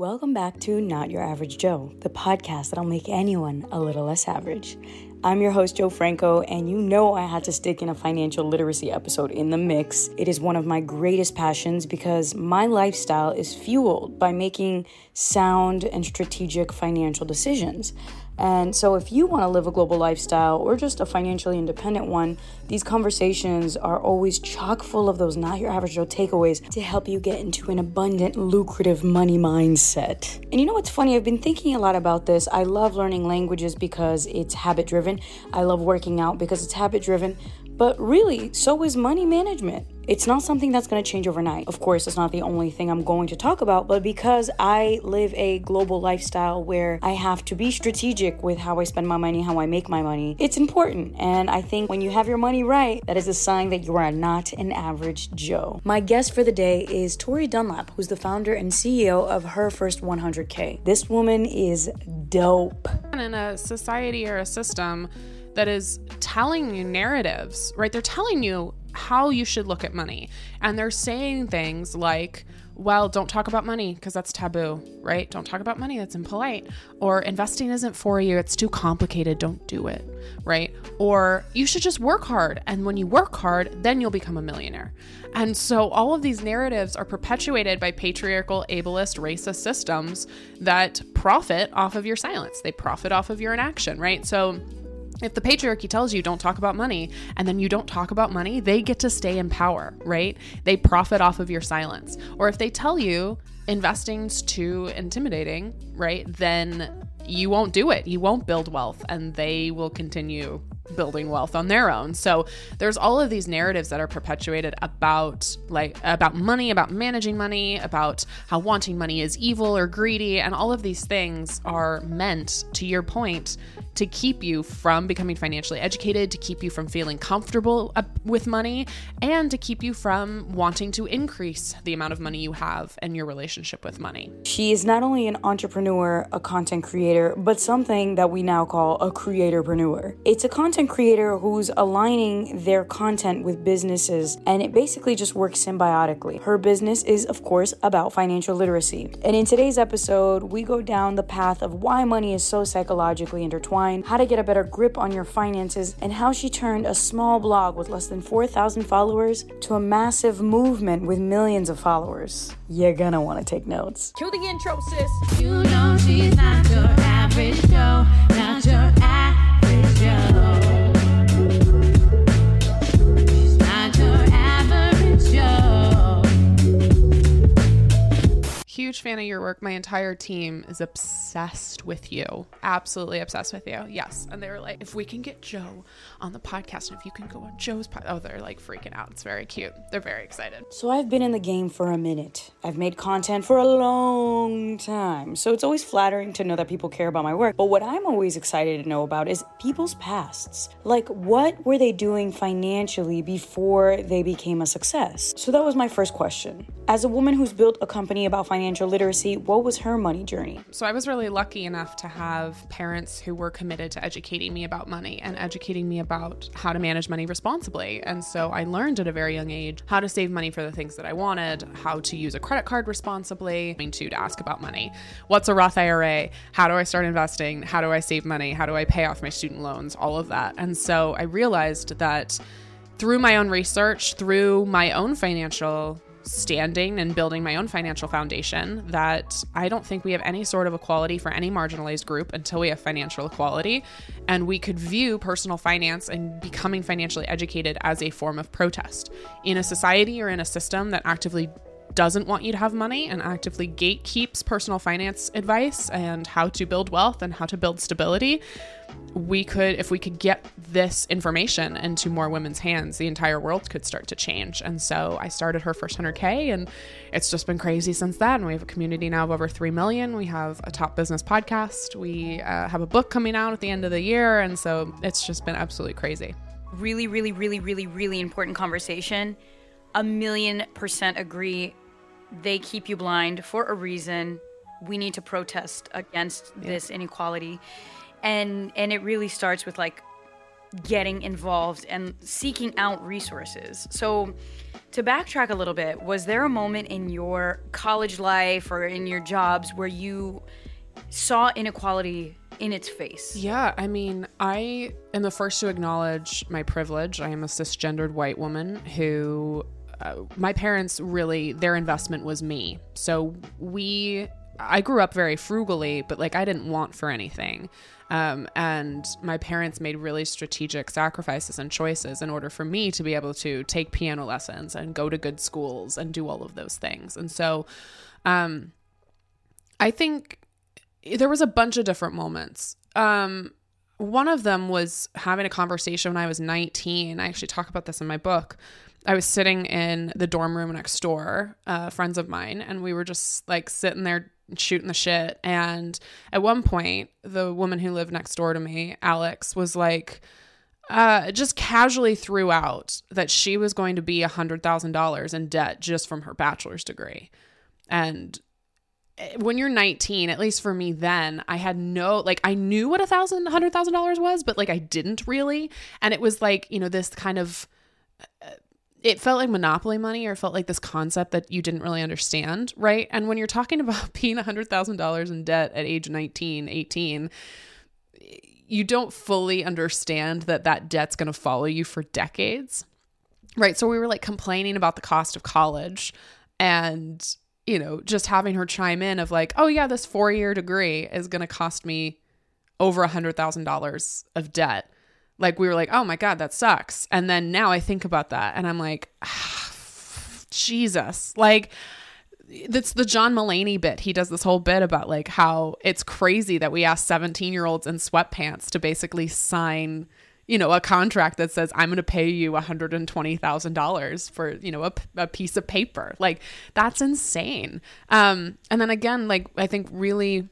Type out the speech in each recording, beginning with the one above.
Welcome back to Not Your Average Jo, the podcast that'll make anyone a little less average. I'm your host, Jo Franco, and you know I had to stick in a financial literacy episode in the mix. It is one of my greatest passions because my lifestyle is fueled by making sound and strategic financial decisions. And so, if you want to live a global lifestyle or just a financially independent one, these conversations are always chock full of those not your average Jo takeaways to help you get into an abundant, lucrative money mindset. And you know what's funny? I've been thinking a lot about this. I love learning languages because it's habit driven, I love working out because it's habit driven. But really, so is money management. It's not something that's going to change overnight. Of course, it's not the only thing I'm going to talk about, but because I live a global lifestyle where I have to be strategic with how I spend my money, how I make my money, it's important. And I think when you have your money right, that is a sign that you are not an average Joe. My guest for the day is Tori Dunlap, who's the founder and CEO of Her First 100K. This woman is dope. In a society or a system, that is telling you narratives, right? They're telling you how you should look at money. And they're saying things like, well, don't talk about money because that's taboo, right? Don't talk about money, that's impolite. Or investing isn't for you, it's too complicated, don't do it, right? Or you should just work hard. And when you work hard, then you'll become a millionaire. And so all of these narratives are perpetuated by patriarchal, ableist, racist systems that profit off of your silence, they profit off of your inaction, right? So if the patriarchy tells you don't talk about money and then you don't talk about money, they get to stay in power, right? They profit off of your silence. Or if they tell you investing's too intimidating, right? Then you won't do it. You won't build wealth and they will continue building wealth on their own. So there's all of these narratives that are perpetuated about like about money, about managing money, about how wanting money is evil or greedy and all of these things are meant to your point to keep you from becoming financially educated, to keep you from feeling comfortable with money, and to keep you from wanting to increase the amount of money you have and your relationship with money. She is not only an entrepreneur, a content creator, but something that we now call a creatorpreneur. It's a content creator who's aligning their content with businesses, and it basically just works symbiotically. Her business is, of course, about financial literacy. And in today's episode, we go down the path of why money is so psychologically intertwined how to get a better grip on your finances, and how she turned a small blog with less than 4,000 followers to a massive movement with millions of followers. You're gonna wanna take notes. Cue the intro, sis. You know she's not your average Joe, not your average huge fan of your work. My entire team is obsessed with you. Absolutely obsessed with you. Yes. And they were like, if we can get Jo on the podcast and if you can go on Jo's podcast. Oh, they're like freaking out. It's very cute. They're very excited. So I've been in the game for a minute. I've made content for a long time. So it's always flattering to know that people care about my work. But what I'm always excited to know about is people's pasts. Like, what were they doing financially before they became a success? So that was my first question. As a woman who's built a company about financial financial literacy, what was her money journey? So I was really lucky enough to have parents who were committed to educating me about money and educating me about how to manage money responsibly. And so I learned at a very young age how to save money for the things that I wanted, how to use a credit card responsibly, I mean, to, to ask about money. What's a Roth IRA? How do I start investing? How do I save money? How do I pay off my student loans? All of that. And so I realized that through my own research, through my own financial standing and building my own financial foundation that I don't think we have any sort of equality for any marginalized group until we have financial equality. And we could view personal finance and becoming financially educated as a form of protest in a society or in a system that actively doesn't want you to have money and actively gatekeeps personal finance advice and how to build wealth and how to build stability, we could, if we could get this information into more women's hands, the entire world could start to change. And so I started her first 100K, and it's just been crazy since then. We have a community now of over 3 million. We have a top business podcast. We uh, have a book coming out at the end of the year. And so it's just been absolutely crazy. Really, really, really, really, really important conversation. A million percent agree they keep you blind for a reason. We need to protest against this inequality. And and it really starts with like getting involved and seeking out resources. So to backtrack a little bit, was there a moment in your college life or in your jobs where you saw inequality in its face? Yeah, I mean, I am the first to acknowledge my privilege. I am a cisgendered white woman who uh, my parents really their investment was me. So we I grew up very frugally, but like I didn't want for anything. Um, and my parents made really strategic sacrifices and choices in order for me to be able to take piano lessons and go to good schools and do all of those things. And so um, I think there was a bunch of different moments. Um, one of them was having a conversation when I was 19. I actually talk about this in my book. I was sitting in the dorm room next door, uh, friends of mine, and we were just like sitting there shooting the shit. And at one point, the woman who lived next door to me, Alex, was like, uh, just casually threw out that she was going to be a $100,000 in debt just from her bachelor's degree. And eh, when you're 19, at least for me then, I had no like I knew what a thousand, hundred thousand dollars was, but like I didn't really. And it was like you know this kind of, uh, it felt like monopoly money, or felt like this concept that you didn't really understand, right? And when you're talking about being a hundred thousand dollars in debt at age 19, 18, you don't fully understand that that debt's going to follow you for decades. Right. So we were like complaining about the cost of college and, you know, just having her chime in of like, oh, yeah, this four year degree is going to cost me over a $100,000 of debt. Like we were like, oh my God, that sucks. And then now I think about that and I'm like, ah, Jesus. Like, that's the John Mulaney bit. He does this whole bit about like how it's crazy that we ask 17 year olds in sweatpants to basically sign, you know, a contract that says, I'm going to pay you $120,000 for, you know, a, a piece of paper. Like that's insane. Um, and then again, like I think really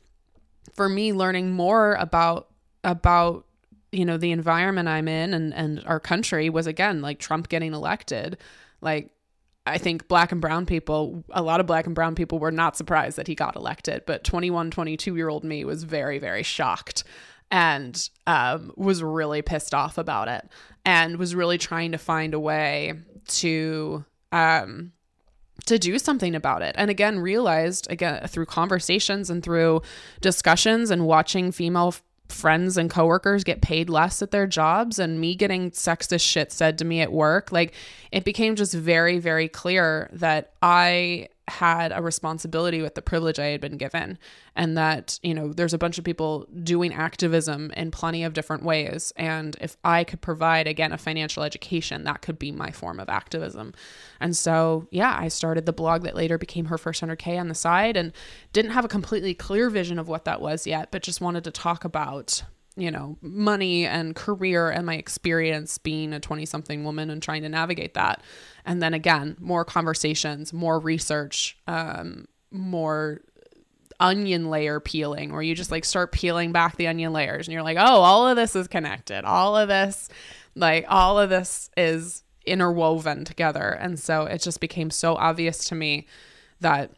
for me learning more about, about, you know, the environment I'm in and, and our country was again, like Trump getting elected. Like I think black and brown people, a lot of black and brown people were not surprised that he got elected, but 21, 22 year old me was very, very shocked and um, was really pissed off about it and was really trying to find a way to um, to do something about it and again realized again through conversations and through discussions and watching female friends and coworkers get paid less at their jobs and me getting sexist shit said to me at work like it became just very very clear that i had a responsibility with the privilege i had been given and that you know there's a bunch of people doing activism in plenty of different ways and if i could provide again a financial education that could be my form of activism. And so yeah i started the blog that later became her first 100k on the side and didn't have a completely clear vision of what that was yet but just wanted to talk about you know money and career and my experience being a 20 something woman and trying to navigate that and then again more conversations more research um, more onion layer peeling where you just like start peeling back the onion layers and you're like oh all of this is connected all of this like all of this is interwoven together and so it just became so obvious to me that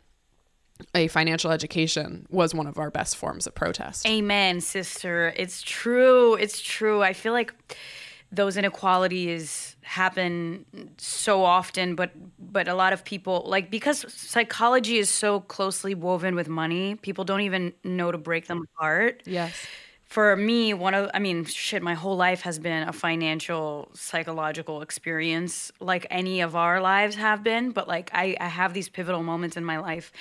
a financial education was one of our best forms of protest Amen, sister. It's true. It's true. I feel like those inequalities happen so often but but a lot of people like because psychology is so closely woven with money people don't even know to break them apart. Yes. For me one of i mean shit my whole life has been a financial psychological experience like any of our lives have been but like i, I have these pivotal moments in my life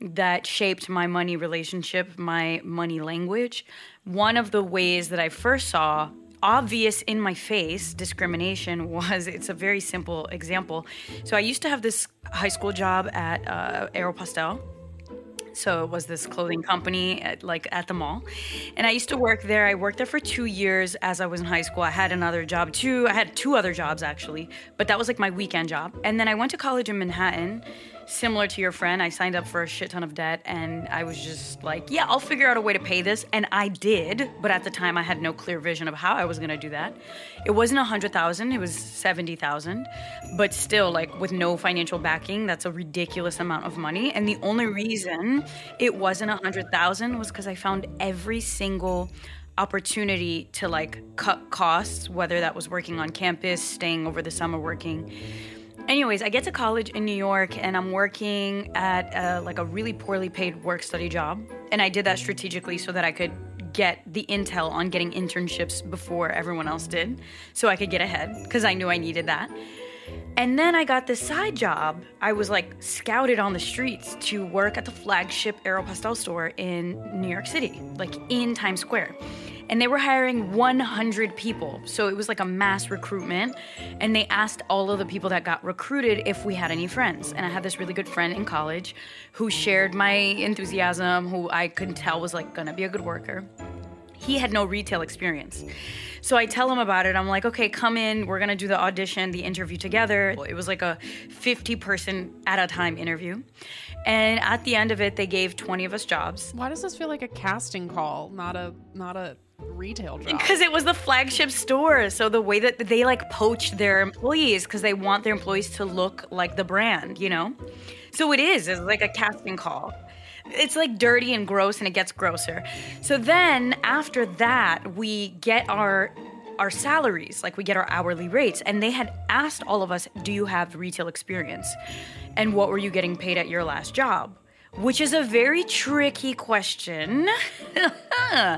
that shaped my money relationship my money language. One of the ways that i first saw obvious in my face discrimination was it's a very simple example. So i used to have this high school job at uh, aeropostale. So it was this clothing company at, like at the mall. And i used to work there. I worked there for two years as i was in high school. I had another job too. I had two other jobs actually. But that was like my weekend job. And then i went to college in manhattan similar to your friend, I signed up for a shit ton of debt and I was just like, yeah, I'll figure out a way to pay this. And I did, but at the time I had no clear vision of how I was gonna do that. It wasn't a hundred thousand, it was seventy thousand. But still, like with no financial backing, that's a ridiculous amount of money. And the only reason it wasn't a hundred thousand was because I found every single opportunity to like cut costs, whether that was working on campus, staying over the summer working. Anyways, I get to college in New York and I'm working at uh like a really poorly paid work study job. And I did that strategically so that I could get the intel on getting internships before everyone else did, so I could get ahead because I knew I needed that. And then I got this side job. I was like scouted on the streets to work at the flagship Aeropostale store in New York City, like in Times Square. And they were hiring 100 people. So it was like a mass recruitment. And they asked all of the people that got recruited if we had any friends. And I had this really good friend in college who shared my enthusiasm, who I could tell was like gonna be a good worker he had no retail experience. So I tell him about it. I'm like, okay, come in. We're gonna do the audition, the interview together. It was like a 50 person at a time interview. And at the end of it, they gave 20 of us jobs. Why does this feel like a casting call, not a not a retail? Because it was the flagship store. So the way that they like poach their employees because they want their employees to look like the brand, you know? So it is, it's like a casting call. It's like dirty and gross and it gets grosser. So then after that, we get our our salaries, like we get our hourly rates. And they had asked all of us, Do you have retail experience? And what were you getting paid at your last job? Which is a very tricky question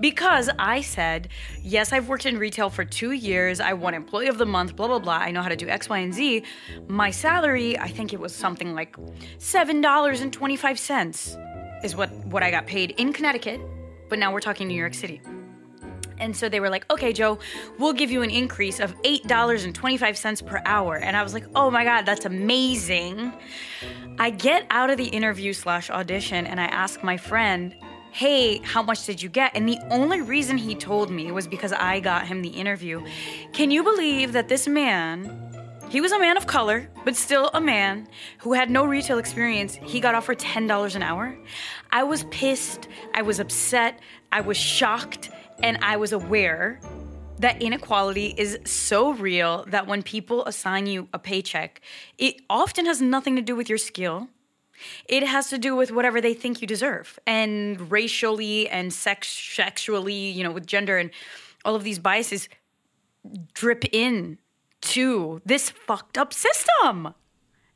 because I said, Yes, I've worked in retail for two years. I won Employee of the Month, blah, blah, blah. I know how to do X, Y, and Z. My salary, I think it was something like $7.25 is what, what I got paid in Connecticut, but now we're talking New York City. And so they were like, okay, Jo, we'll give you an increase of $8.25 per hour. And I was like, oh my God, that's amazing. I get out of the interview slash audition and I ask my friend, hey, how much did you get? And the only reason he told me was because I got him the interview. Can you believe that this man, he was a man of color, but still a man who had no retail experience. He got offered $10 an hour. I was pissed. I was upset. I was shocked. And I was aware that inequality is so real that when people assign you a paycheck, it often has nothing to do with your skill. It has to do with whatever they think you deserve. And racially and sex sexually, you know, with gender and all of these biases drip in to this fucked up system.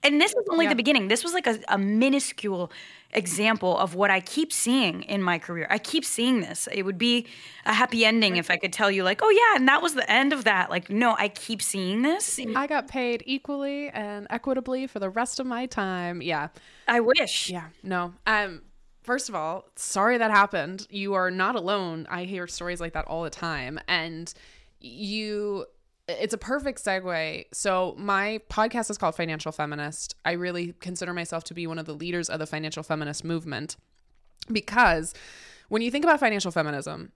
And this was only Yeah. the beginning. This was like a, a minuscule example of what I keep seeing in my career. I keep seeing this. It would be a happy ending if I could tell you, like, oh yeah, and that was the end of that. Like, no, I keep seeing this. I got paid equally and equitably for the rest of my time. Yeah. I wish. Yeah. No. Um first of all, sorry that happened. You are not alone. I hear stories like that all the time and you it's a perfect segue. So my podcast is called Financial Feminist. I really consider myself to be one of the leaders of the financial feminist movement because when you think about financial feminism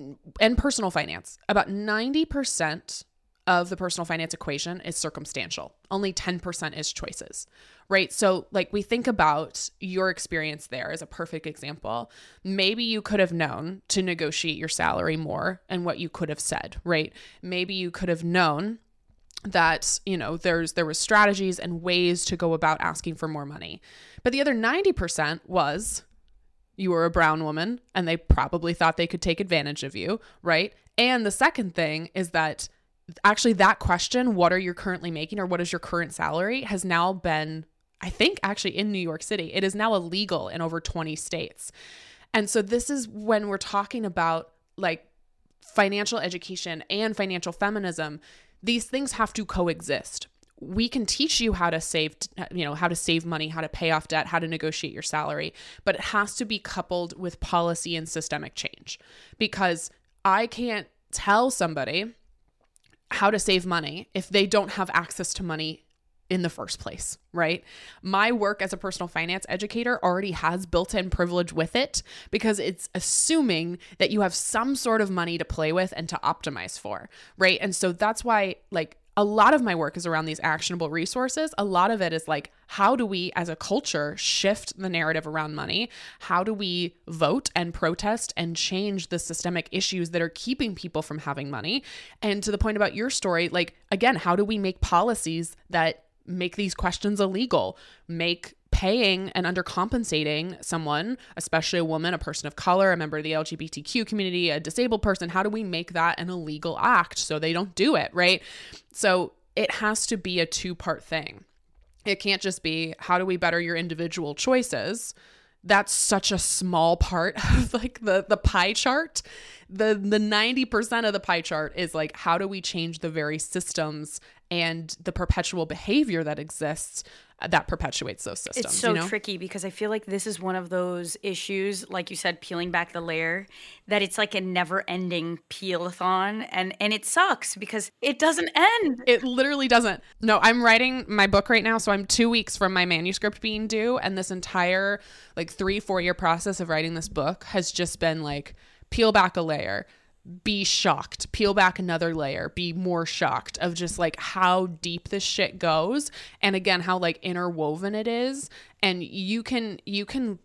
uh, and personal finance, about 90% of the personal finance equation is circumstantial. Only 10% is choices, right? So, like, we think about your experience there as a perfect example. Maybe you could have known to negotiate your salary more and what you could have said, right? Maybe you could have known that you know there's there was strategies and ways to go about asking for more money but the other 90% was you were a brown woman and they probably thought they could take advantage of you, right? And the second thing is that actually that question, what are you currently making or what is your current salary, has now been, I think, actually in New York City. It is now illegal in over 20 states. And so this is when we're talking about like financial education and financial feminism, these things have to coexist. We can teach you how to save, you know, how to save money, how to pay off debt, how to negotiate your salary, but it has to be coupled with policy and systemic change because I can't tell somebody how to save money if they don't have access to money in the first place, right? My work as a personal finance educator already has built in privilege with it because it's assuming that you have some sort of money to play with and to optimize for, right? And so that's why, like, a lot of my work is around these actionable resources. A lot of it is like, how do we as a culture shift the narrative around money? How do we vote and protest and change the systemic issues that are keeping people from having money? And to the point about your story, like, again, how do we make policies that make these questions illegal, make paying and undercompensating someone, especially a woman, a person of color, a member of the LGBTQ community, a disabled person, how do we make that an illegal act so they don't do it, right? So it has to be a two part thing. It can't just be how do we better your individual choices? That's such a small part of like the the pie chart. The the 90% of the pie chart is like how do we change the very systems and the perpetual behavior that exists that perpetuates those systems. It's so you know? tricky because I feel like this is one of those issues, like you said, peeling back the layer, that it's like a never-ending peel-a-thon, and and it sucks because it doesn't end. It literally doesn't. No, I'm writing my book right now, so I'm two weeks from my manuscript being due, and this entire like three, four year process of writing this book has just been like peel back a layer be shocked, peel back another layer, be more shocked of just like how deep this shit goes and again how like interwoven it is and you can you can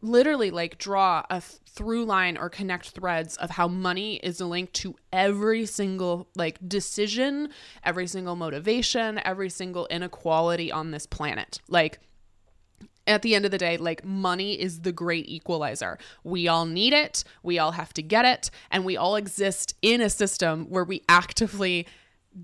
literally like draw a through line or connect threads of how money is linked to every single like decision, every single motivation, every single inequality on this planet. Like at the end of the day, like money is the great equalizer. We all need it, we all have to get it, and we all exist in a system where we actively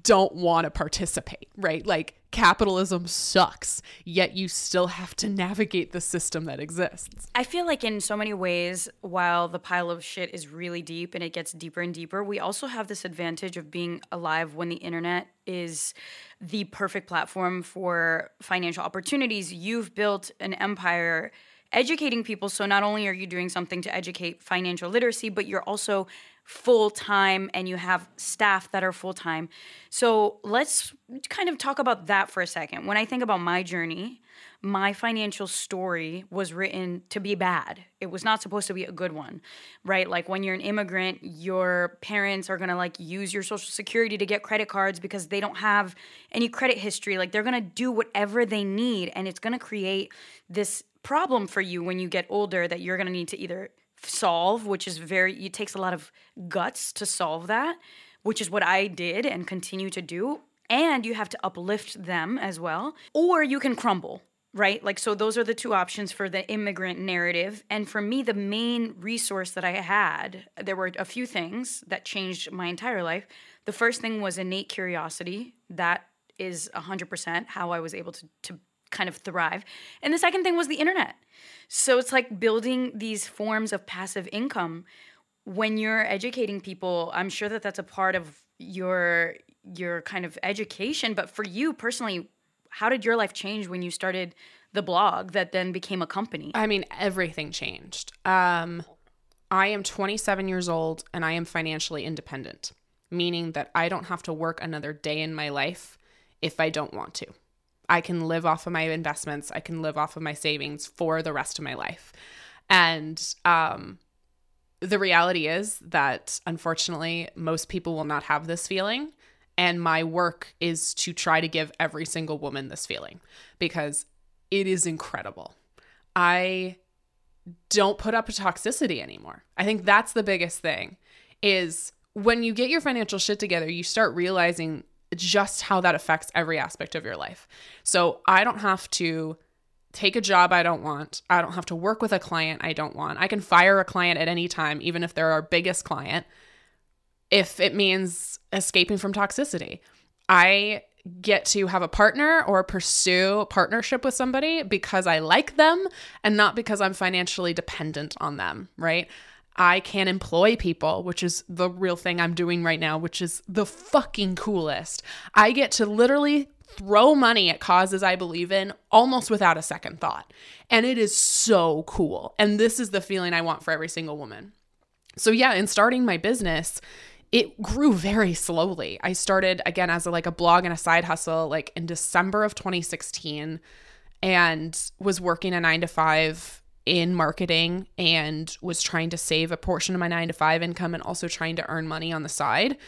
don't want to participate, right? Like capitalism sucks, yet you still have to navigate the system that exists. I feel like in so many ways, while the pile of shit is really deep and it gets deeper and deeper, we also have this advantage of being alive when the internet is the perfect platform for financial opportunities. You've built an empire educating people. So not only are you doing something to educate financial literacy, but you're also full time and you have staff that are full time. So let's kind of talk about that for a second. When I think about my journey, my financial story was written to be bad. It was not supposed to be a good one, right? Like when you're an immigrant, your parents are gonna like use your social security to get credit cards because they don't have any credit history. Like they're gonna do whatever they need, and it's gonna create this problem for you when you get older that you're gonna need to either solve, which is very, it takes a lot of guts to solve that, which is what I did and continue to do. And you have to uplift them as well, or you can crumble, right? Like, so those are the two options for the immigrant narrative. And for me, the main resource that I had, there were a few things that changed my entire life. The first thing was innate curiosity. That is 100% how I was able to, to kind of thrive. And the second thing was the internet. So it's like building these forms of passive income. When you're educating people, I'm sure that that's a part of your your kind of education, but for you personally, how did your life change when you started the blog that then became a company? I mean, everything changed. Um I am 27 years old and I am financially independent, meaning that I don't have to work another day in my life if I don't want to. I can live off of my investments. I can live off of my savings for the rest of my life. And um, the reality is that unfortunately, most people will not have this feeling. And my work is to try to give every single woman this feeling because it is incredible. I don't put up a toxicity anymore. I think that's the biggest thing is when you get your financial shit together, you start realizing just how that affects every aspect of your life. So I don't have to take a job I don't want. I don't have to work with a client I don't want. I can fire a client at any time, even if they're our biggest client, if it means escaping from toxicity. I get to have a partner or pursue a partnership with somebody because I like them and not because I'm financially dependent on them, right? I can employ people, which is the real thing I'm doing right now, which is the fucking coolest. I get to literally throw money at causes I believe in almost without a second thought. And it is so cool. And this is the feeling I want for every single woman. So, yeah, in starting my business, it grew very slowly. I started again as a, like a blog and a side hustle like in December of 2016 and was working a 9 to 5 in marketing and was trying to save a portion of my 9 to 5 income and also trying to earn money on the side.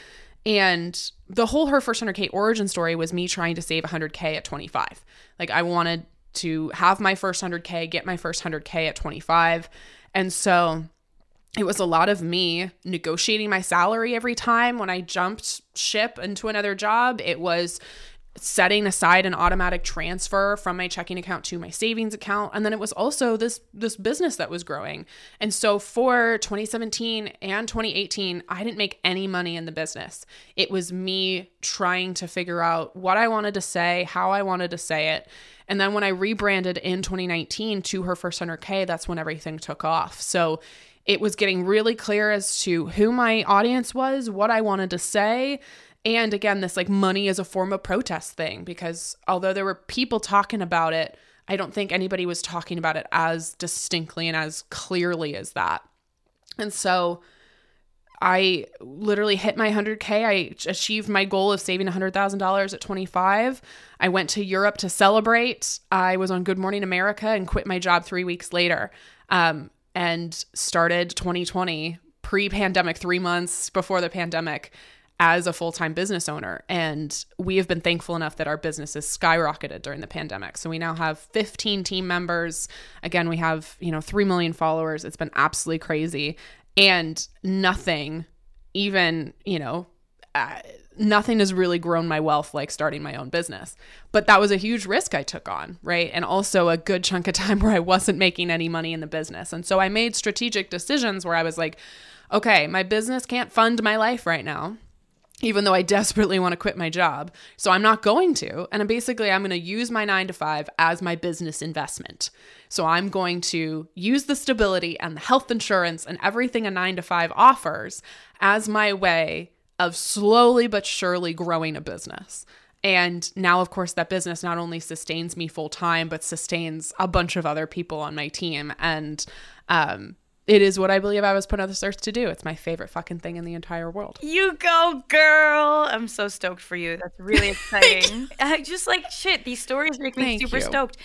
And the whole her first 100K origin story was me trying to save 100K at 25. Like I wanted to have my first 100K, get my first 100K at 25. And so it was a lot of me negotiating my salary every time when I jumped ship into another job. It was setting aside an automatic transfer from my checking account to my savings account. And then it was also this this business that was growing. And so for 2017 and 2018 I didn't make any money in the business. It was me trying to figure out what I wanted to say how I wanted to say it. And then when I rebranded in 2019 to her first 100k that's when everything took off. So it was getting really clear as to who my audience was what I wanted to say and again, this like money as a form of protest thing, because although there were people talking about it, I don't think anybody was talking about it as distinctly and as clearly as that. And so I literally hit my 100K. I achieved my goal of saving $100,000 at 25. I went to Europe to celebrate. I was on Good Morning America and quit my job three weeks later um, and started 2020 pre pandemic, three months before the pandemic as a full-time business owner. And we have been thankful enough that our business has skyrocketed during the pandemic. So we now have 15 team members. Again we have you know 3 million followers. It's been absolutely crazy. And nothing even you know uh, nothing has really grown my wealth like starting my own business. But that was a huge risk i took on right? And also a good chunk of time where i wasn't making any money in the business. And so i made strategic decisions where i was like okay my business can't fund my life right now even though I desperately want to quit my job. So I'm not going to. And basically, I'm going to use my nine to five as my business investment. So I'm going to use the stability and the health insurance and everything a nine to five offers as my way of slowly but surely growing a business. And now, of course, that business not only sustains me full time, but sustains a bunch of other people on my team. And um, it is what I believe I was put on this earth to do. It's my favorite fucking thing in the entire world. You go, girl. I'm so stoked for you. That's really exciting. I just like shit. These stories make me Thank super you. stoked.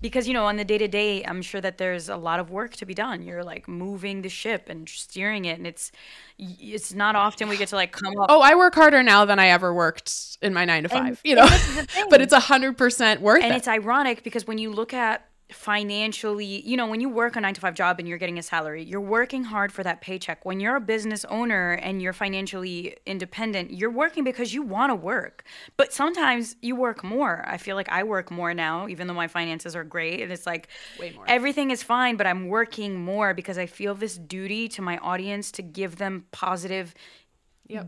Because, you know, on the day to day, I'm sure that there's a lot of work to be done. You're like moving the ship and steering it. And it's, it's not often we get to like come up. Oh, I work harder now than I ever worked in my nine to five, you know, and the thing. but it's a hundred percent worth and it. it's ironic because when you look at financially you know when you work a 9 to 5 job and you're getting a salary you're working hard for that paycheck. When you're a business owner and you're financially independent you're working because you want to work. But sometimes you work more. I feel like i work more now even though my finances are great and it's like Way more. everything is fine but i'm working more because i feel this duty to my audience to give them positive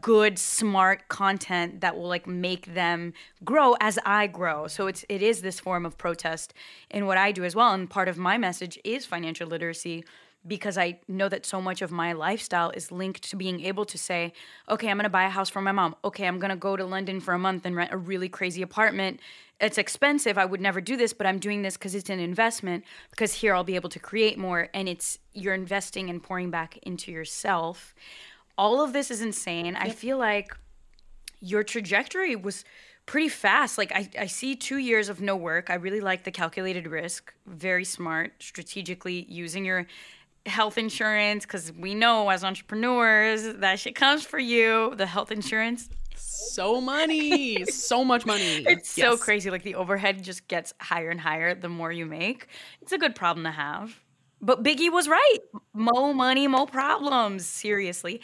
good smart content that will like make them grow as i grow. So it's it is this form of protest in what i do as well. And part of my message is financial literacy because i know that so much of my lifestyle is linked to being able to say okay i'm going to buy a house for my mom. Okay i'm going to go to london for a month and rent a really crazy apartment. It's expensive. I would never do this but i'm doing this because it's an investment because here i'll be able to create more. And it's you're investing and pouring back into yourself all of this is insane. I feel like your trajectory was pretty fast. Like I, I see two years of no work. I really like the calculated risk. Very smart, strategically using your health insurance because we know as entrepreneurs that shit comes for you. The health insurance. so money, so much money. It's so crazy. Like the overhead just gets higher and higher the more you make. It's a good problem to have. But Biggie was right. Mo money, mo problems. Seriously.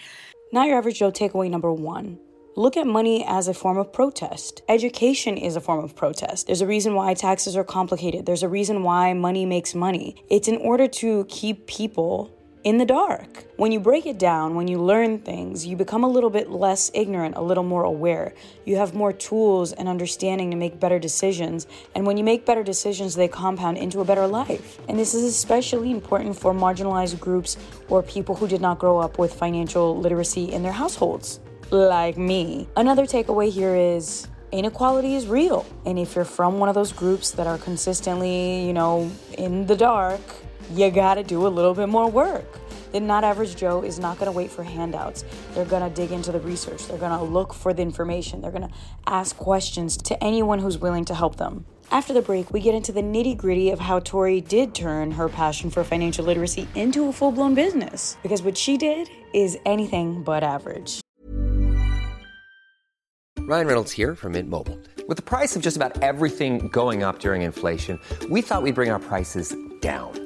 Not your average Jo takeaway number one. Look at money as a form of protest. Education is a form of protest. There's a reason why taxes are complicated. There's a reason why money makes money. It's in order to keep people in the dark. When you break it down, when you learn things, you become a little bit less ignorant, a little more aware. You have more tools and understanding to make better decisions. And when you make better decisions, they compound into a better life. And this is especially important for marginalized groups or people who did not grow up with financial literacy in their households, like me. Another takeaway here is inequality is real. And if you're from one of those groups that are consistently, you know, in the dark, you gotta do a little bit more work. The not average Joe is not gonna wait for handouts. They're gonna dig into the research. They're gonna look for the information. They're gonna ask questions to anyone who's willing to help them. After the break, we get into the nitty gritty of how Tori did turn her passion for financial literacy into a full blown business. Because what she did is anything but average. Ryan Reynolds here from Mint Mobile. With the price of just about everything going up during inflation, we thought we'd bring our prices down.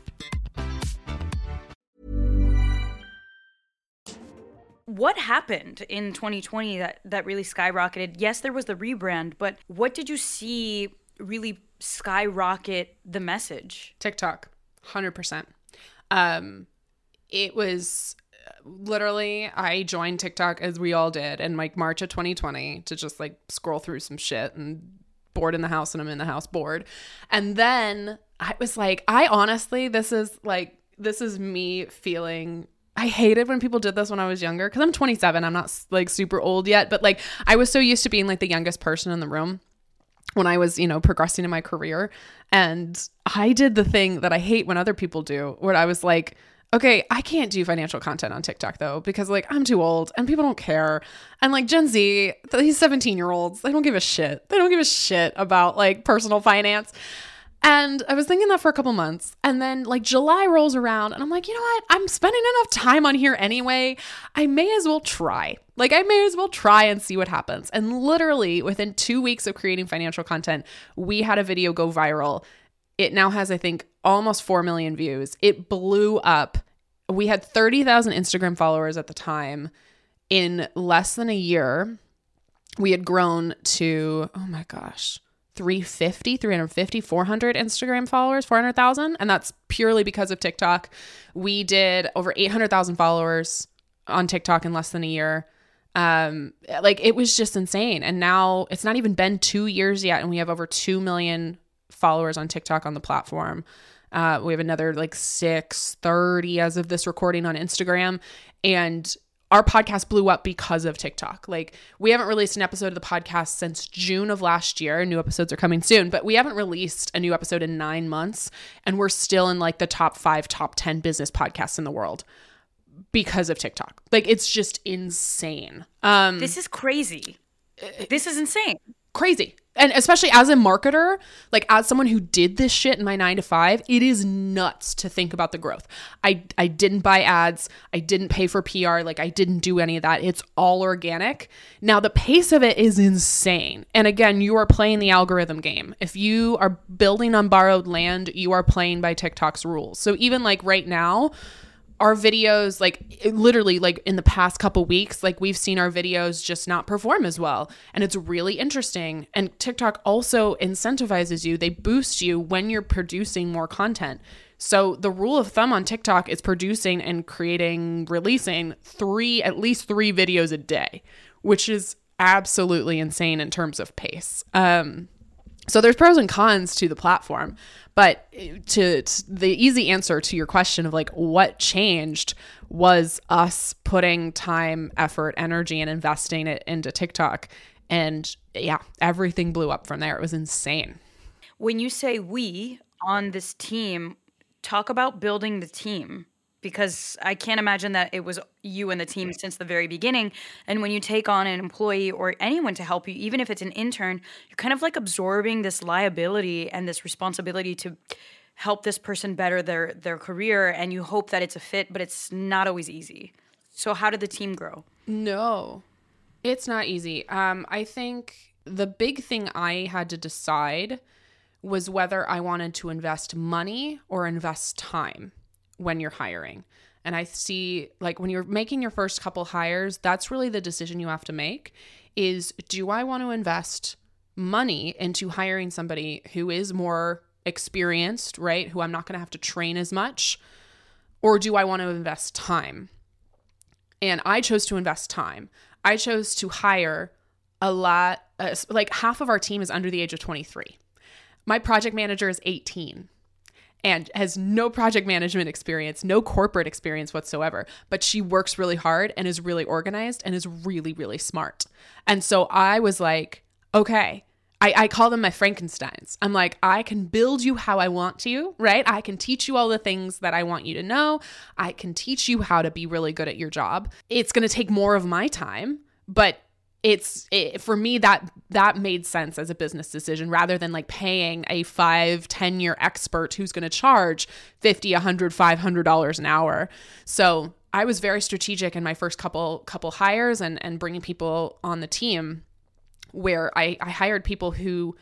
What happened in 2020 that that really skyrocketed? Yes, there was the rebrand, but what did you see really skyrocket the message? TikTok, hundred percent. Um, it was uh, literally I joined TikTok as we all did in like March of 2020 to just like scroll through some shit and bored in the house and I'm in the house bored. And then I was like, I honestly, this is like this is me feeling I hated when people did this when I was younger because I'm 27. I'm not like super old yet, but like I was so used to being like the youngest person in the room when I was, you know, progressing in my career. And I did the thing that I hate when other people do, where I was like, okay, I can't do financial content on TikTok though, because like I'm too old and people don't care. And like Gen Z, these 17 year olds, they don't give a shit. They don't give a shit about like personal finance. And I was thinking that for a couple months. And then like July rolls around and I'm like, you know what? I'm spending enough time on here anyway. I may as well try. Like, I may as well try and see what happens. And literally within two weeks of creating financial content, we had a video go viral. It now has, I think, almost 4 million views. It blew up. We had 30,000 Instagram followers at the time. In less than a year, we had grown to, oh my gosh, 350, 350, 400 Instagram followers, 400,000. And that's purely because of TikTok. We did over 800,000 followers on TikTok in less than a year. Um, like it was just insane. And now it's not even been two years yet. And we have over 2 million followers on TikTok on the platform. Uh, we have another like 630 as of this recording on Instagram. And our podcast blew up because of TikTok. Like we haven't released an episode of the podcast since June of last year. New episodes are coming soon, but we haven't released a new episode in 9 months and we're still in like the top 5 top 10 business podcasts in the world because of TikTok. Like it's just insane. Um This is crazy. This is insane. crazy. And especially as a marketer, like as someone who did this shit in my 9 to 5, it is nuts to think about the growth. I I didn't buy ads, I didn't pay for PR, like I didn't do any of that. It's all organic. Now the pace of it is insane. And again, you are playing the algorithm game. If you are building on borrowed land, you are playing by TikTok's rules. So even like right now, our videos like literally like in the past couple weeks like we've seen our videos just not perform as well. And it's really interesting. And TikTok also incentivizes you. They boost you when you're producing more content. So the rule of thumb on TikTok is producing and creating releasing 3 at least 3 videos a day which is absolutely insane in terms of pace. Um so there's pros and cons to the platform, but to, to, the easy answer to your question of like what changed was us putting time, effort, energy and investing it into TikTok and yeah, everything blew up from there. It was insane. When you say we on this team, talk about building the team because I can't imagine that it was you and the team since the very beginning. And when you take on an employee or anyone to help you, even if it's an intern, you're kind of like absorbing this liability and this responsibility to help this person better their their career and you hope that it's a fit, but it's not always easy. So how did the team grow? No. It's not easy. Um I think the big thing I had to decide was whether I wanted to invest money or invest time when you're hiring. And I see like when you're making your first couple hires, that's really the decision you have to make is do I want to invest money into hiring somebody who is more experienced, right? Who I'm not going to have to train as much? or do I want to invest time? And I chose to invest time. I chose to hire a lot, uh, like half of our team is under the age of 23. My project manager is 18 and has no project management experience, no corporate experience whatsoever, but she works really hard and is really organized and is really, really smart. And so I was like, okay, I, I call them my Frankensteins. I'm like, I can build you how I want to, right? I can teach you all the things that I want you to know. I can teach you how to be really good at your job. It's going to take more of my time, but it's it, for me that that made sense as a business decision rather than like paying a five ten year expert who's going to charge 50 100 500 dollars an hour. So i was very strategic in my first couple couple hires and and bringing people on the team where I, I hired people who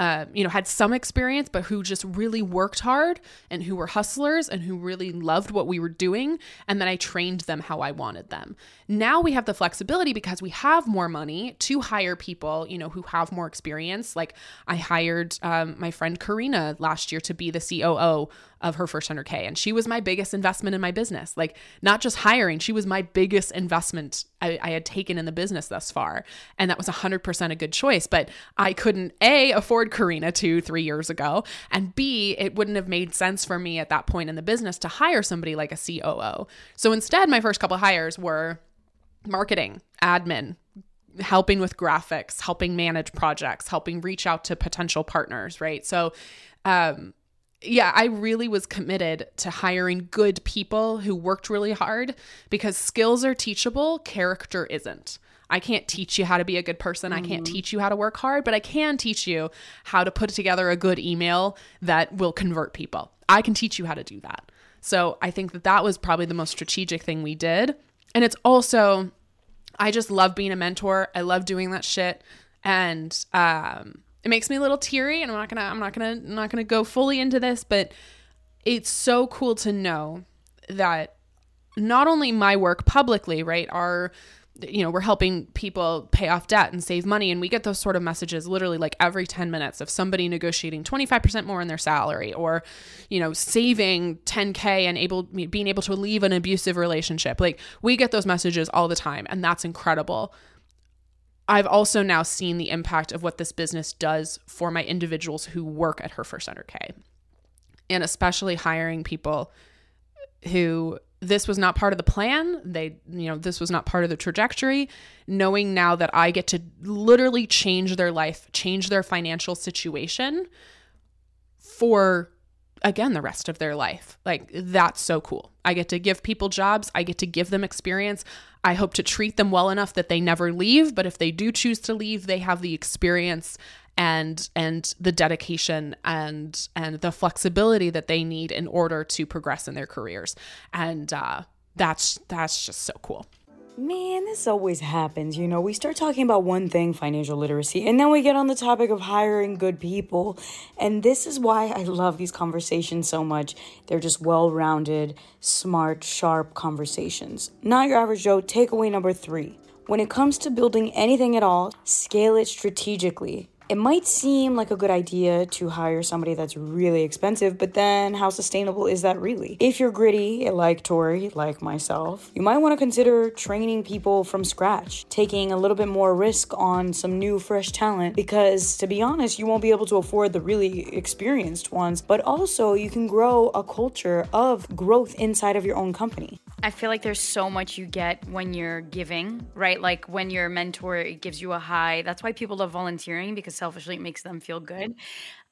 uh, you know, had some experience, but who just really worked hard and who were hustlers and who really loved what we were doing. And then I trained them how I wanted them. Now we have the flexibility because we have more money to hire people, you know, who have more experience. Like I hired um, my friend Karina last year to be the COO of her first 100K. And she was my biggest investment in my business. Like, not just hiring, she was my biggest investment I, I had taken in the business thus far. And that was 100% a good choice. But I couldn't, A, afford Karina two, three years ago. And B, it wouldn't have made sense for me at that point in the business to hire somebody like a COO. So instead, my first couple hires were marketing, admin, helping with graphics, helping manage projects, helping reach out to potential partners, right? So, um, yeah, I really was committed to hiring good people who worked really hard because skills are teachable, character isn't. I can't teach you how to be a good person. Mm-hmm. I can't teach you how to work hard, but I can teach you how to put together a good email that will convert people. I can teach you how to do that. So I think that that was probably the most strategic thing we did. And it's also, I just love being a mentor. I love doing that shit. And um, it makes me a little teary and i'm not gonna i'm not gonna I'm not gonna go fully into this but it's so cool to know that not only my work publicly right are you know we're helping people pay off debt and save money and we get those sort of messages literally like every 10 minutes of somebody negotiating 25% more in their salary or you know saving 10k and able being able to leave an abusive relationship. Like we get those messages all the time and that's incredible I've also now seen the impact of what this business does for my individuals who work at her first 100K. And especially hiring people who this was not part of the plan. They, you know, this was not part of the trajectory. Knowing now that I get to literally change their life, change their financial situation for again the rest of their life. Like that's so cool. I get to give people jobs, I get to give them experience. I hope to treat them well enough that they never leave, but if they do choose to leave, they have the experience and and the dedication and and the flexibility that they need in order to progress in their careers. And uh that's that's just so cool. Man, this always happens. You know, we start talking about one thing, financial literacy, and then we get on the topic of hiring good people. And this is why I love these conversations so much. They're just well rounded, smart, sharp conversations. Not your average Jo. Takeaway number three. When it comes to building anything at all, scale it strategically. It might seem like a good idea to hire somebody that's really expensive, but then how sustainable is that really? If you're gritty, like Tori, like myself, you might want to consider training people from scratch, taking a little bit more risk on some new, fresh talent, because to be honest, you won't be able to afford the really experienced ones, but also you can grow a culture of growth inside of your own company. I feel like there's so much you get when you're giving, right? Like when you're a mentor, gives you a high. That's why people love volunteering because selfishly it makes them feel good.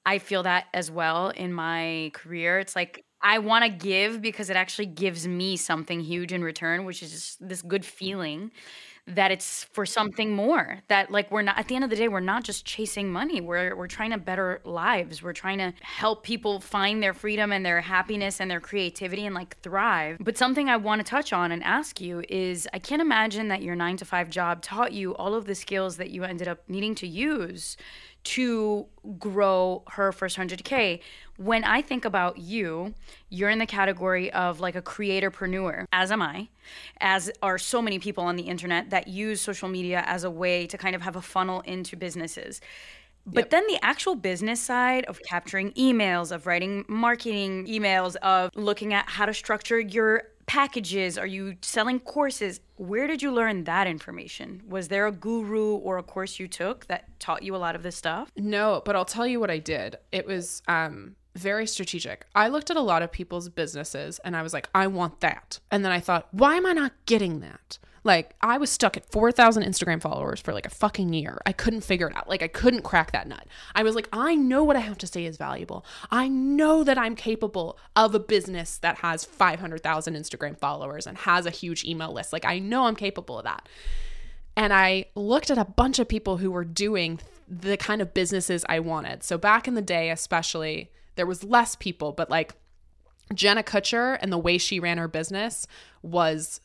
I feel that as well in my career. It's like I want to give because it actually gives me something huge in return, which is just this good mm. feeling that it's for something more that like we're not at the end of the day we're not just chasing money. We're we're trying to better lives. We're trying to help people find their freedom and their happiness and their creativity and like thrive. But something i want to touch on and ask you is i can't imagine that your 9 to 5 job taught you all of the skills that you ended up needing to use to grow her first 100K. When I think about you, you're in the category of like a creatorpreneur, as am I, as are so many people on the internet that use social media as a way to kind of have a funnel into businesses. But Yep. then the actual business side of capturing emails, of writing marketing emails, of looking at how to structure your packages, are you selling courses? Where did you learn that information? Was there a guru or a course you took that taught you a lot of this stuff? No, but I'll tell you what I did. It was um very strategic. I looked at a lot of people's businesses and I was like, I want that. And then I thought, why am I not getting that? Like, I was stuck at 4,000 Instagram followers for like a fucking year. I couldn't figure it out. Like, I couldn't crack that nut. I was like, I know what I have to say is valuable. I know that I'm capable of a business that has 500,000 Instagram followers and has a huge email list. Like, I know I'm capable of that. And I looked at a bunch of people who were doing the kind of businesses I wanted. So back in the day, especially, there was less people, but like Jenna Kutcher and the way she ran her business was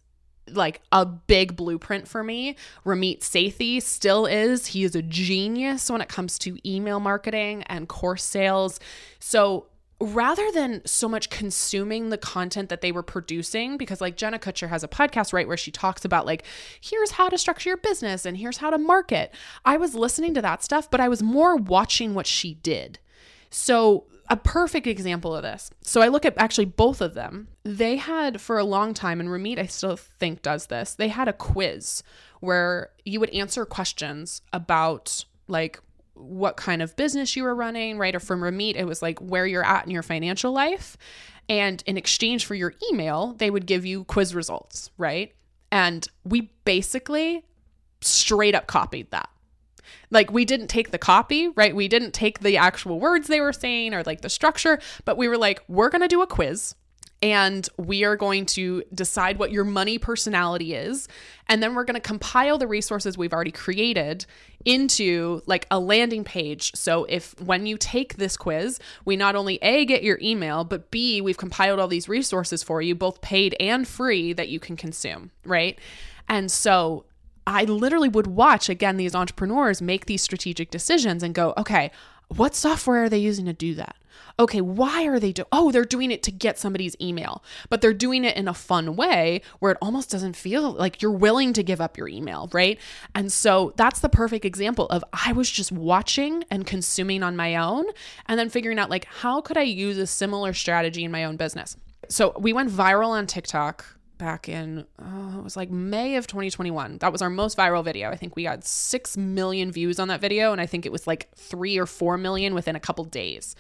like a big blueprint for me. Ramit Sethi still is. He is a genius when it comes to email marketing and course sales. So rather than so much consuming the content that they were producing, because like Jenna Kutcher has a podcast, right, where she talks about like, here's how to structure your business and here's how to market. I was listening to that stuff, but I was more watching what she did. So, a perfect example of this. So, I look at actually both of them. They had for a long time, and Ramit, I still think, does this. They had a quiz where you would answer questions about like what kind of business you were running, right? Or from Ramit, it was like where you're at in your financial life. And in exchange for your email, they would give you quiz results, right? And we basically straight up copied that like we didn't take the copy right? We didn't take the actual words they were saying or like the structure but we were like we're going to do a quiz and we are going to decide what your money personality is and then we're going to compile the resources we've already created into like a landing page. So if when you take this quiz we not only a get your email but b we've compiled all these resources for you both paid and free that you can consume right? And so I literally would watch again these entrepreneurs make these strategic decisions and go, okay, what software are they using to do that? Okay, why are they do? Oh, they're doing it to get somebody's email, but they're doing it in a fun way where it almost doesn't feel like you're willing to give up your email, right? And so that's the perfect example of I was just watching and consuming on my own and then figuring out like how could I use a similar strategy in my own business. So we went viral on TikTok back in uh, it was like May of 2021. That was our most viral video. I think we got 6 million views on that video and I think it was like 3 or 4 million within a couple days.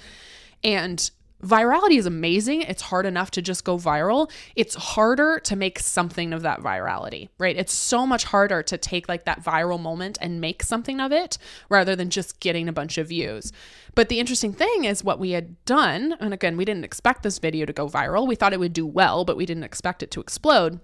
And virality is amazing. It's hard enough to just go viral. It's harder to make something of that virality, right? It's so much harder to take like that viral moment and make something of it rather than just getting a bunch of views. But the interesting thing is what we had done, and again, we didn't expect this video to go viral. We thought it would do well, but we didn't expect it to explode.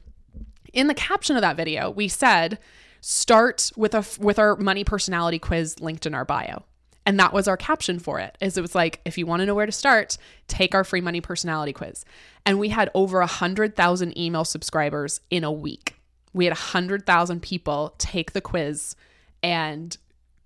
In the caption of that video, we said, start with a with our money personality quiz linked in our bio. And that was our caption for it. Is it was like, if you want to know where to start, take our free money personality quiz. And we had over a hundred thousand email subscribers in a week. We had a hundred thousand people take the quiz and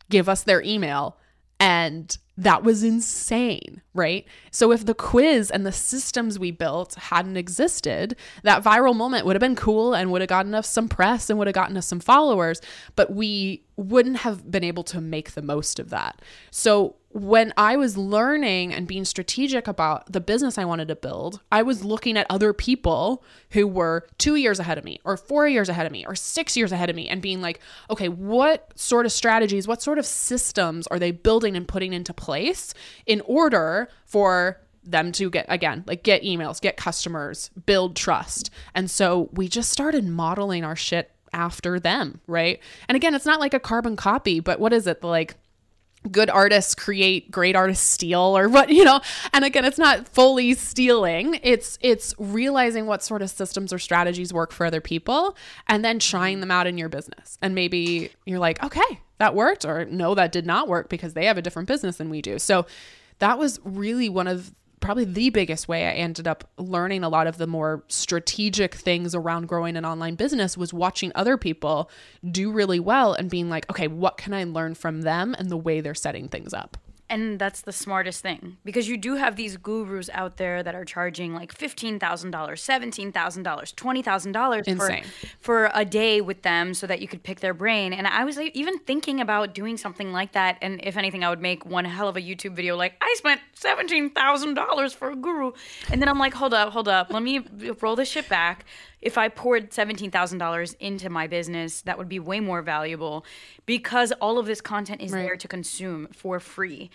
give us their email. And that was insane, right? So if the quiz and the systems we built hadn't existed, that viral moment would have been cool and would have gotten us some press and would have gotten us some followers, but we wouldn't have been able to make the most of that. So when I was learning and being strategic about the business I wanted to build, I was looking at other people who were two years ahead of me, or four years ahead of me, or six years ahead of me, and being like, okay, what sort of strategies, what sort of systems are they building and putting into place in order for them to get again like get emails get customers build trust and so we just started modeling our shit after them right? And again it's not like a carbon copy but what is it? Like good artists create great artists steal or what you know? And again it's not fully stealing. It's it's realizing what sort of systems or strategies work for other people and then trying them out in your business. And maybe you're like okay that worked or no that did not work because they have a different business than we do. So that was really one of probably the biggest way I ended up learning a lot of the more strategic things around growing an online business was watching other people do really well and being like, okay, what can I learn from them and the way they're setting things up? And that's the smartest thing because you do have these gurus out there that are charging like $15,000, $17,000, $20,000 for, for a day with them so that you could pick their brain. And I was like, even thinking about doing something like that. And if anything, I would make one hell of a YouTube video like, I spent $17,000 for a guru. And then I'm like, hold up, hold up. Let me roll this shit back. If I poured $17,000 into my business, that would be way more valuable because all of this content is there to consume for free.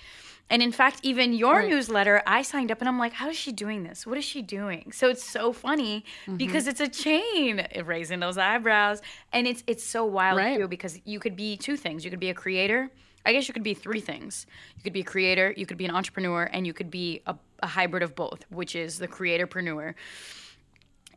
And in fact, even your newsletter, I signed up and I'm like, how is she doing this? What is she doing? So it's so funny mm-hmm. because it's a chain, raising those eyebrows. And it's it's so wild Right. too because you could be two things. You could be a creator. I guess you could be three things. You could be a creator, you could be an entrepreneur, and you could be a, a hybrid of both, which is the creatorpreneur.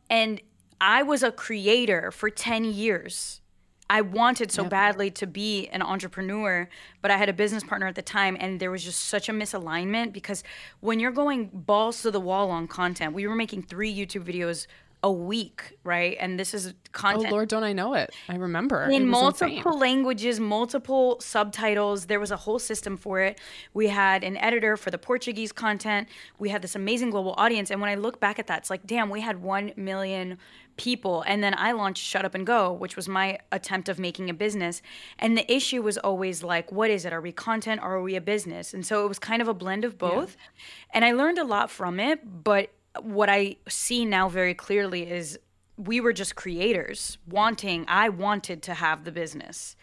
And I was a creator for 10 years. I wanted so badly to be an entrepreneur, but I had a business partner at the time, and there was just such a misalignment because when you're going balls to the wall on content, we were making three YouTube videos a week, right? And this is oh, content. Oh Lord, don't I know it? I remember in multiple insane. languages, multiple subtitles. There was a whole system for it. We had an editor for the Portuguese content. We had this amazing global audience. And when I look back at that, it's like, damn, we had 1 million people. And then I launched Shut Up and Go, which was my attempt of making a business. And the issue was always like, what is it? Are we content or are we a business? And so it was kind of a blend of both. And I learned a lot from it. But what I see now very clearly is we were just creators wanting i wanted to have the business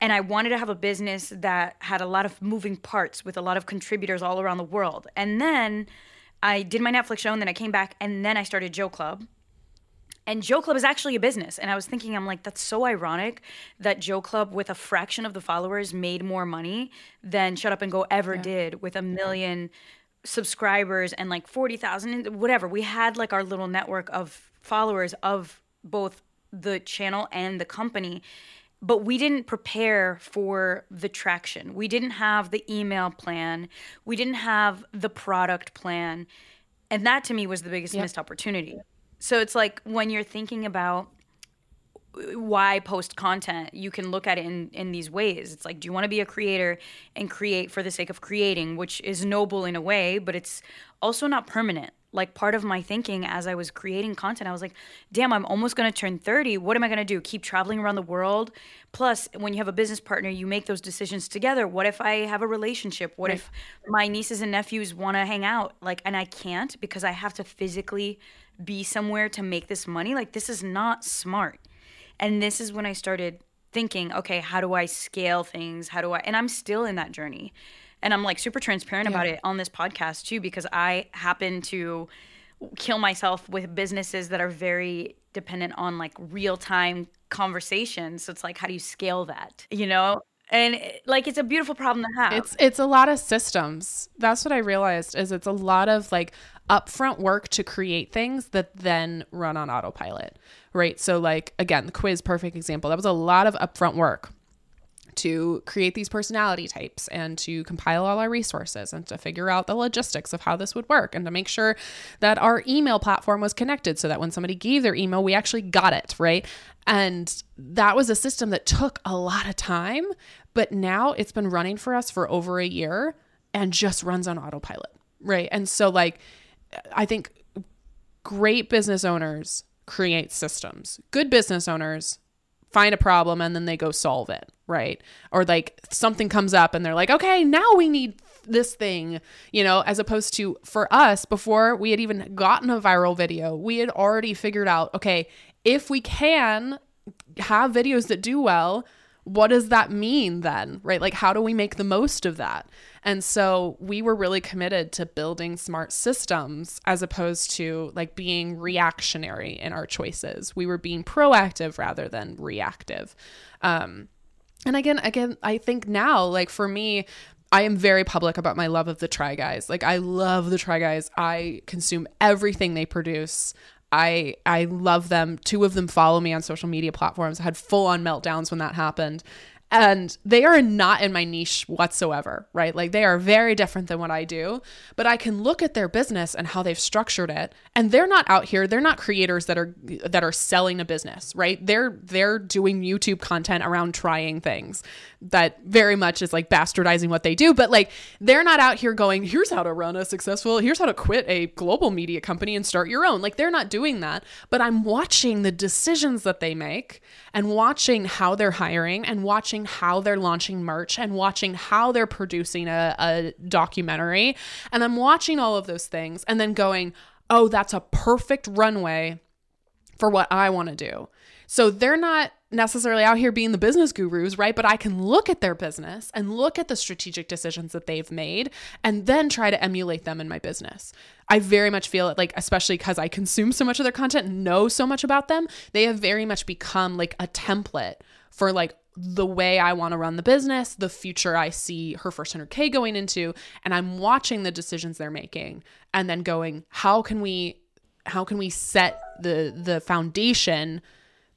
and i wanted to have a business that had a lot of moving parts with a lot of contributors all around the world and then i did my netflix show and then i came back and then i started JoClub and JoClub is actually a business. And I was thinking, I'm like, that's so ironic that JoClub, with a fraction of the followers, made more money than Shut Up and Go ever did with a million subscribers and like 40,000, whatever. We had like our little network of followers of both the channel and the company. But we didn't prepare for the traction. We didn't have the email plan. We didn't have the product plan. And that to me was the biggest missed opportunity. So it's like when you're thinking about why post content, you can look at it in, in these ways. It's like, do you want to be a creator and create for the sake of creating, which is noble in a way, but it's also not permanent. Like part of my thinking as I was creating content, I was like, damn, I'm almost going to turn 30. What am I going to do? Keep traveling around the world? Plus, when you have a business partner, you make those decisions together. What if I have a relationship? What if my nieces and nephews want to hang out? Like, and I can't because I have to physically be somewhere to make this money. Like, this is not smart. And this is when I started thinking, okay, how do I scale things? How do I, and I'm still in that journey. And I'm like super transparent about it on this podcast too, because I happen to kill myself with businesses that are very dependent on like real time conversations. So it's like, how do you scale that? You know? And it- like, it's a beautiful problem to have. It's it's a lot of systems. That's what I realized is it's a lot of like upfront work to create things that then run on autopilot. Right? So like again, the quiz perfect example. That was a lot of upfront work to create these personality types and to compile all our resources and to figure out the logistics of how this would work and to make sure that our email platform was connected so that when somebody gave their email, we actually got it, right? And that was a system that took a lot of time, but now it's been running for us for over a year and just runs on autopilot, right? And so, like, I think great business owners create systems, good business owners find a problem and then they go solve it, right? Or like something comes up and they're like, okay, now we need this thing, you know, as opposed to for us, before we had even gotten a viral video, we had already figured out, okay, if we can have videos that do well, what does that mean then? Right? Like, how do we make the most of that? And so we were really committed to building smart systems as opposed to like being reactionary in our choices. We were being proactive rather than reactive. Um, and again, again, I think now, like for me, I am very public about my love of the Try Guys. Like I love the Try Guys. I consume everything they produce. I I love them. Two of them follow me on social media platforms. I had full on meltdowns when that happened. And they are not in my niche whatsoever, right? Like they are very different than what I do, but I can look at their business and how they've structured it, and they're not out here, they're not creators that are that are selling a business, right? They're they're doing YouTube content around trying things that very much is like bastardizing what they do, but like they're not out here going, here's how to run a successful, here's how to quit a global media company and start your own. Like they're not doing that, but I'm watching the decisions that they make and watching how they're hiring and watching how they're launching merch and watching how they're producing a, a documentary. And I'm watching all of those things and then going, oh, that's a perfect runway for what I want to do. So they're not necessarily out here being the business gurus, right? But I can look at their business and look at the strategic decisions that they've made and then try to emulate them in my business. I very much feel it like, especially because I consume so much of their content, know so much about them, they have very much become like a template for like the way I want to run the business, the future I see her first 100K going into. And I'm watching the decisions they're making and then going, how can we how can we set the the foundation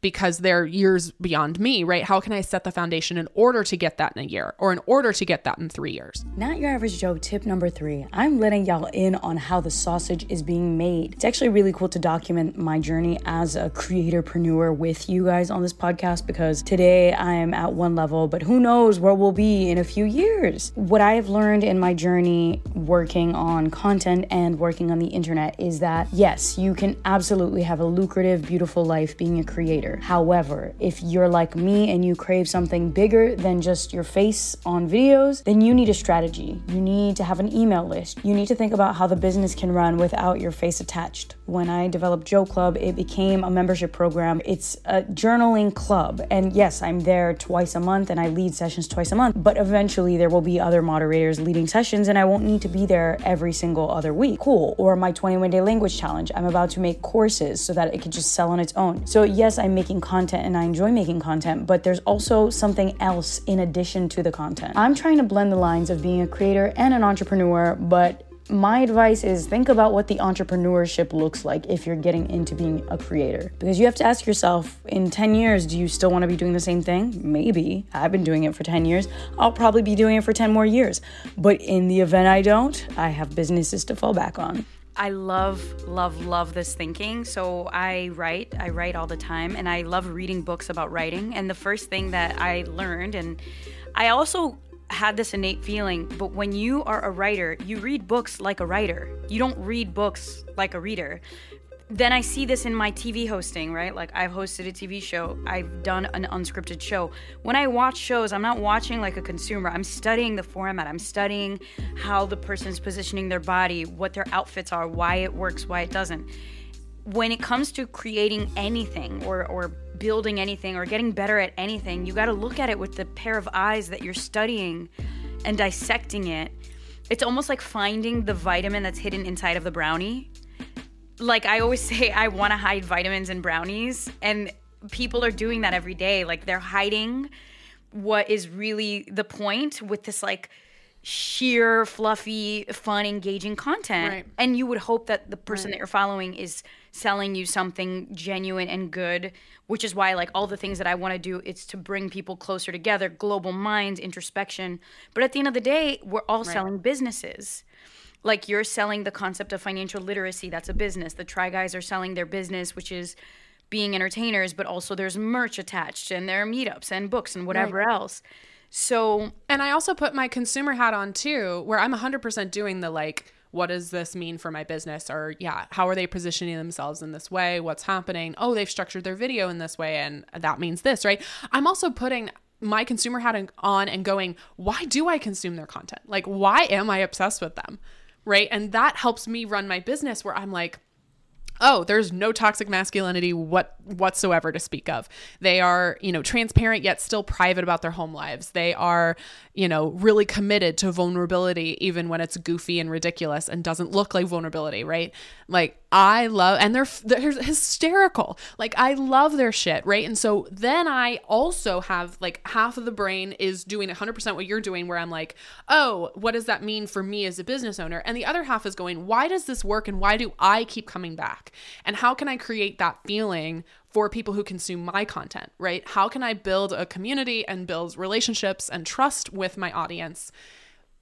because they're years beyond me, right? How can I set the foundation in order to get that in a year or in order to get that in three years? Not your average Jo tip number three. I'm letting y'all in on how the sausage is being made. It's actually really cool to document my journey as a creatorpreneur with you guys on this podcast because today I am at one level, but who knows where we'll be in a few years. What I have learned in my journey working on content and working on the internet is that yes, you can absolutely have a lucrative, beautiful life being a creator. However, if you're like me and you crave something bigger than just your face on videos, then you need a strategy. You need to have an email list. You need to think about how the business can run without your face attached. When I developed JoClub, it became a membership program. It's a journaling club. And yes, I'm there twice a month and I lead sessions twice a month, but eventually there will be other moderators leading sessions and I won't need to be there every single other week. Cool. Or my 21 day language challenge. I'm about to make courses so that it can just sell on its own. So, yes, I'm making content and I enjoy making content, but there's also something else in addition to the content. I'm trying to blend the lines of being a creator and an entrepreneur, but my advice is think about what the entrepreneurship looks like if you're getting into being a creator. Because you have to ask yourself in 10 years, do you still want to be doing the same thing? Maybe. I've been doing it for 10 years. I'll probably be doing it for 10 more years. But in the event I don't, I have businesses to fall back on. I love, love, love this thinking. So I write, I write all the time, and I love reading books about writing. And the first thing that I learned, and I also had this innate feeling, but when you are a writer, you read books like a writer. You don't read books like a reader then I see this in my TV hosting, right? Like I've hosted a TV show, I've done an unscripted show. When I watch shows, I'm not watching like a consumer. I'm studying the format. I'm studying how the person's positioning their body, what their outfits are, why it works, why it doesn't. When it comes to creating anything or or building anything or getting better at anything, you got to look at it with the pair of eyes that you're studying and dissecting it. It's almost like finding the vitamin that's hidden inside of the brownie like I always say, I want to hide vitamins in brownies, and people are doing that every day. Like they're hiding what is really the point with this like sheer, fluffy, fun, engaging content. Right. And you would hope that the person that you're following is selling you something genuine and good, which is why like all the things that I want to do it's to bring people closer together, global minds, introspection. But at the end of the day, we're all selling businesses like you're selling the concept of financial literacy that's a business. The try guys are selling their business which is being entertainers but also there's merch attached and there are meetups and books and whatever right. else. So and i also put my consumer hat on too where i'm 100% doing the like what does this mean for my business? Or yeah how are they positioning themselves in this way? What's happening? Oh they've structured their video in this way and that means this right? I'm also putting my consumer hat on and going why do i consume their content? Like why am i obsessed with them right? And that helps me run my business where I'm like, oh there's no toxic masculinity what whatsoever to speak of. They are you know transparent yet still private about their home lives. They are you know really committed to vulnerability even when it's goofy and ridiculous and doesn't look like vulnerability right like i love and they're they're hysterical like i love their shit right and so then i also have like half of the brain is doing 100% what you're doing where i'm like oh what does that mean for me as a business owner and the other half is going why does this work and why do i keep coming back back? And how can I create that feeling for people who consume my content, right? How can I build a community and build relationships and trust with my audience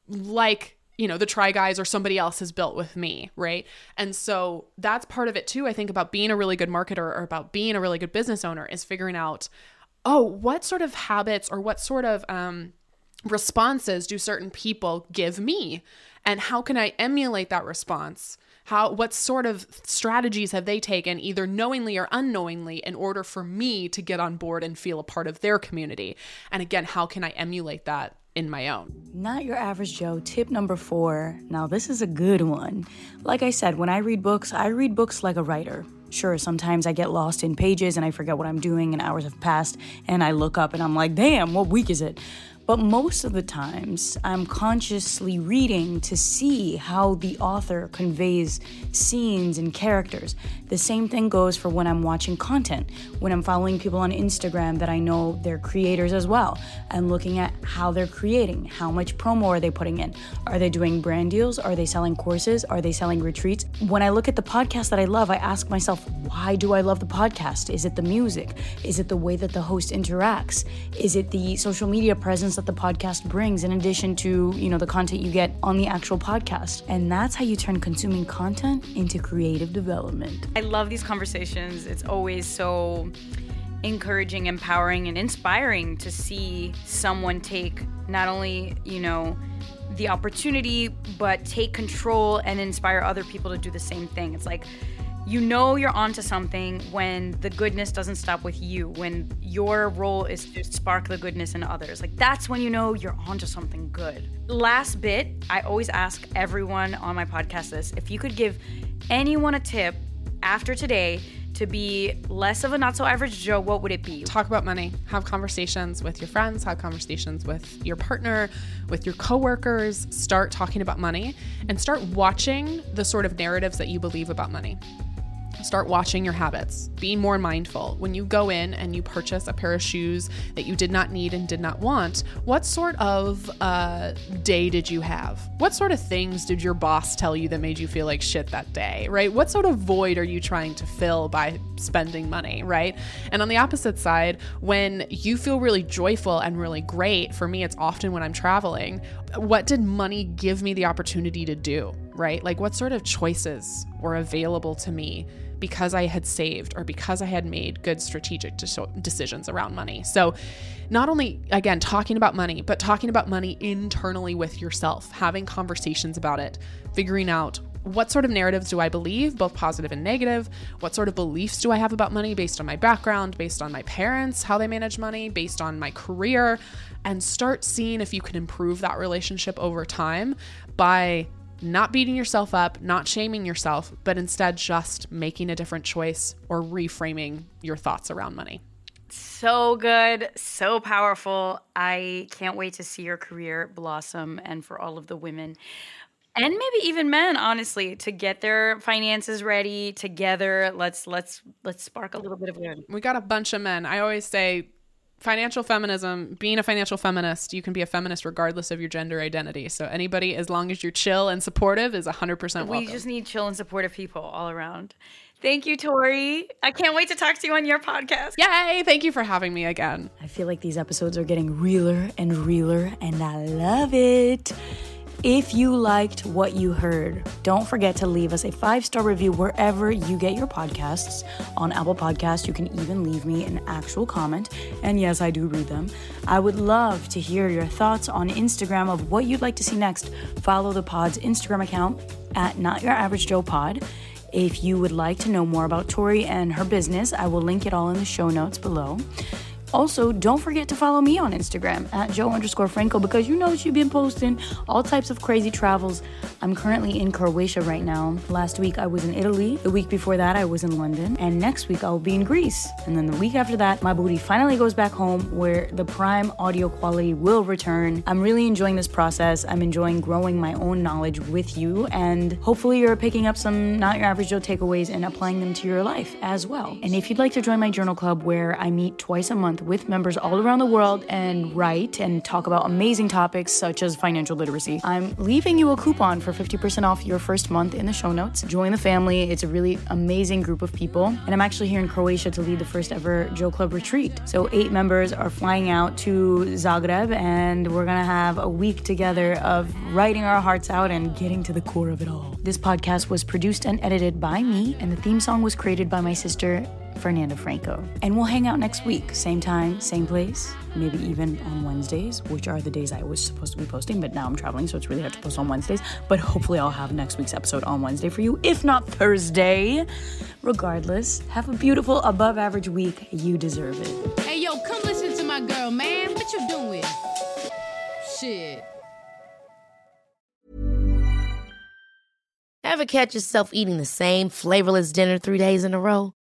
like you know the try guys or somebody else has built with me right? And so that's part of it too i think about being a really good marketer or about being a really good business owner is figuring out oh what sort of habits or what sort of um, responses do certain people give me? And how can i emulate that response? How what sort of strategies have they taken either knowingly or unknowingly in order for me to get on board and feel a part of their community? And again how can i emulate that in my own Not your average Jo. Tip number four. Now, this is a good one. Like I said, when I read books, I read books like a writer. Sure, sometimes I get lost in pages and I forget what I'm doing and hours have passed and I look up and I'm like, damn, what week is it? But most of the times, I'm consciously reading to see how the author conveys scenes and characters. The same thing goes for when I'm watching content, when I'm following people on Instagram that I know they're creators as well. I'm looking at how they're creating, how much promo are they putting in? Are they doing brand deals? Are they selling courses? Are they selling retreats? When I look at the podcast that I love, I ask myself, why do I love the podcast? Is it the music? Is it the way that the host interacts? Is it the social media presence that the podcast brings in addition to, you know, the content you get on the actual podcast? And that's how you turn consuming content into creative development. I love these conversations. It's always so encouraging, empowering, and inspiring to see someone take not only, you know, the opportunity, but take control and inspire other people to do the same thing. It's like, you know you're onto something when the goodness doesn't stop with you, when your role is to spark the goodness in others. Like that's when you know you're onto something good. Last bit, I always ask everyone on my podcast this if you could give anyone a tip after today to be less of a not so average Jo, what would it be? talk about money have conversations with your friends have conversations with your partner with your coworkers start talking about money and start watching the sort of narratives that you believe about money start watching your habits. Being more mindful. When you go in and you purchase a pair of shoes that you did not need and did not want what sort of uh, day did you have? What sort of things did your boss tell you that made you feel like shit that day right? What sort of void are you trying to fill by spending money right? And on the opposite side when you feel really joyful and really great for me it's often when i'm traveling what did money give me the opportunity to do right like what sort of choices were available to me because I had saved or because I had made good strategic decisions around money. So, not only, again, talking about money, but talking about money internally with yourself, having conversations about it, figuring out what sort of narratives do I believe, both positive and negative? What sort of beliefs do I have about money based on my background, based on my parents, how they manage money, based on my career? And start seeing if you can improve that relationship over time by not beating yourself up, not shaming yourself, but instead just making a different choice or reframing your thoughts around money. So good, so powerful. I can't wait to see your career blossom and for all of the women and maybe even men honestly to get their finances ready together. Let's let's let's spark a little bit of good. We got a bunch of men. I always say financial feminism, being a financial feminist, you can be a feminist regardless of your gender identity. So anybody as long as you're chill and supportive is 100% welcome. We just need chill and supportive people all around. Thank you, Tori. I can't wait to talk to you on your podcast. Yay! Thank you for having me again. I feel like these episodes are getting realer and realer, and I love it. If you liked what you heard, don't forget to leave us a five star review wherever you get your podcasts. On Apple Podcasts, you can even leave me an actual comment. And yes, I do read them. I would love to hear your thoughts on Instagram of what you'd like to see next. Follow the pod's Instagram account at Not Your Average Jo Pod. If you would like to know more about Tori and her business, I will link it all in the show notes below. Also, don't forget to follow me on Instagram at Jo underscore Franco because you know she's been posting all types of crazy travels. I'm currently in Croatia right now. Last week I was in Italy. The week before that I was in London. And next week I'll be in Greece. And then the week after that, my booty finally goes back home where the prime audio quality will return. I'm really enjoying this process. I'm enjoying growing my own knowledge with you. And hopefully you're picking up some not your average Jo takeaways and applying them to your life as well. And if you'd like to join my journal club where I meet twice a month with members all around the world and write and talk about amazing topics such as financial literacy. I'm leaving you a coupon for 50% off your first month in the show notes. Join the family. It's a really amazing group of people. And I'm actually here in Croatia to lead the first ever JoClub retreat. So, eight members are flying out to Zagreb, and we're gonna have a week together of writing our hearts out and getting to the core of it all. This podcast was produced and edited by me, and the theme song was created by my sister, Fernanda Franco. And we'll hang out next week, same time, same place, maybe even on Wednesdays, which are the days I was supposed to be posting, but now I'm traveling, so it's really hard to post on Wednesdays. But hopefully, I'll have next week's episode on Wednesday for you, if not Thursday. Regardless, have a beautiful, above average week. You deserve it. Hey, yo, come listen to my girl, man. What you doing? Shit. Ever catch yourself eating the same flavorless dinner three days in a row?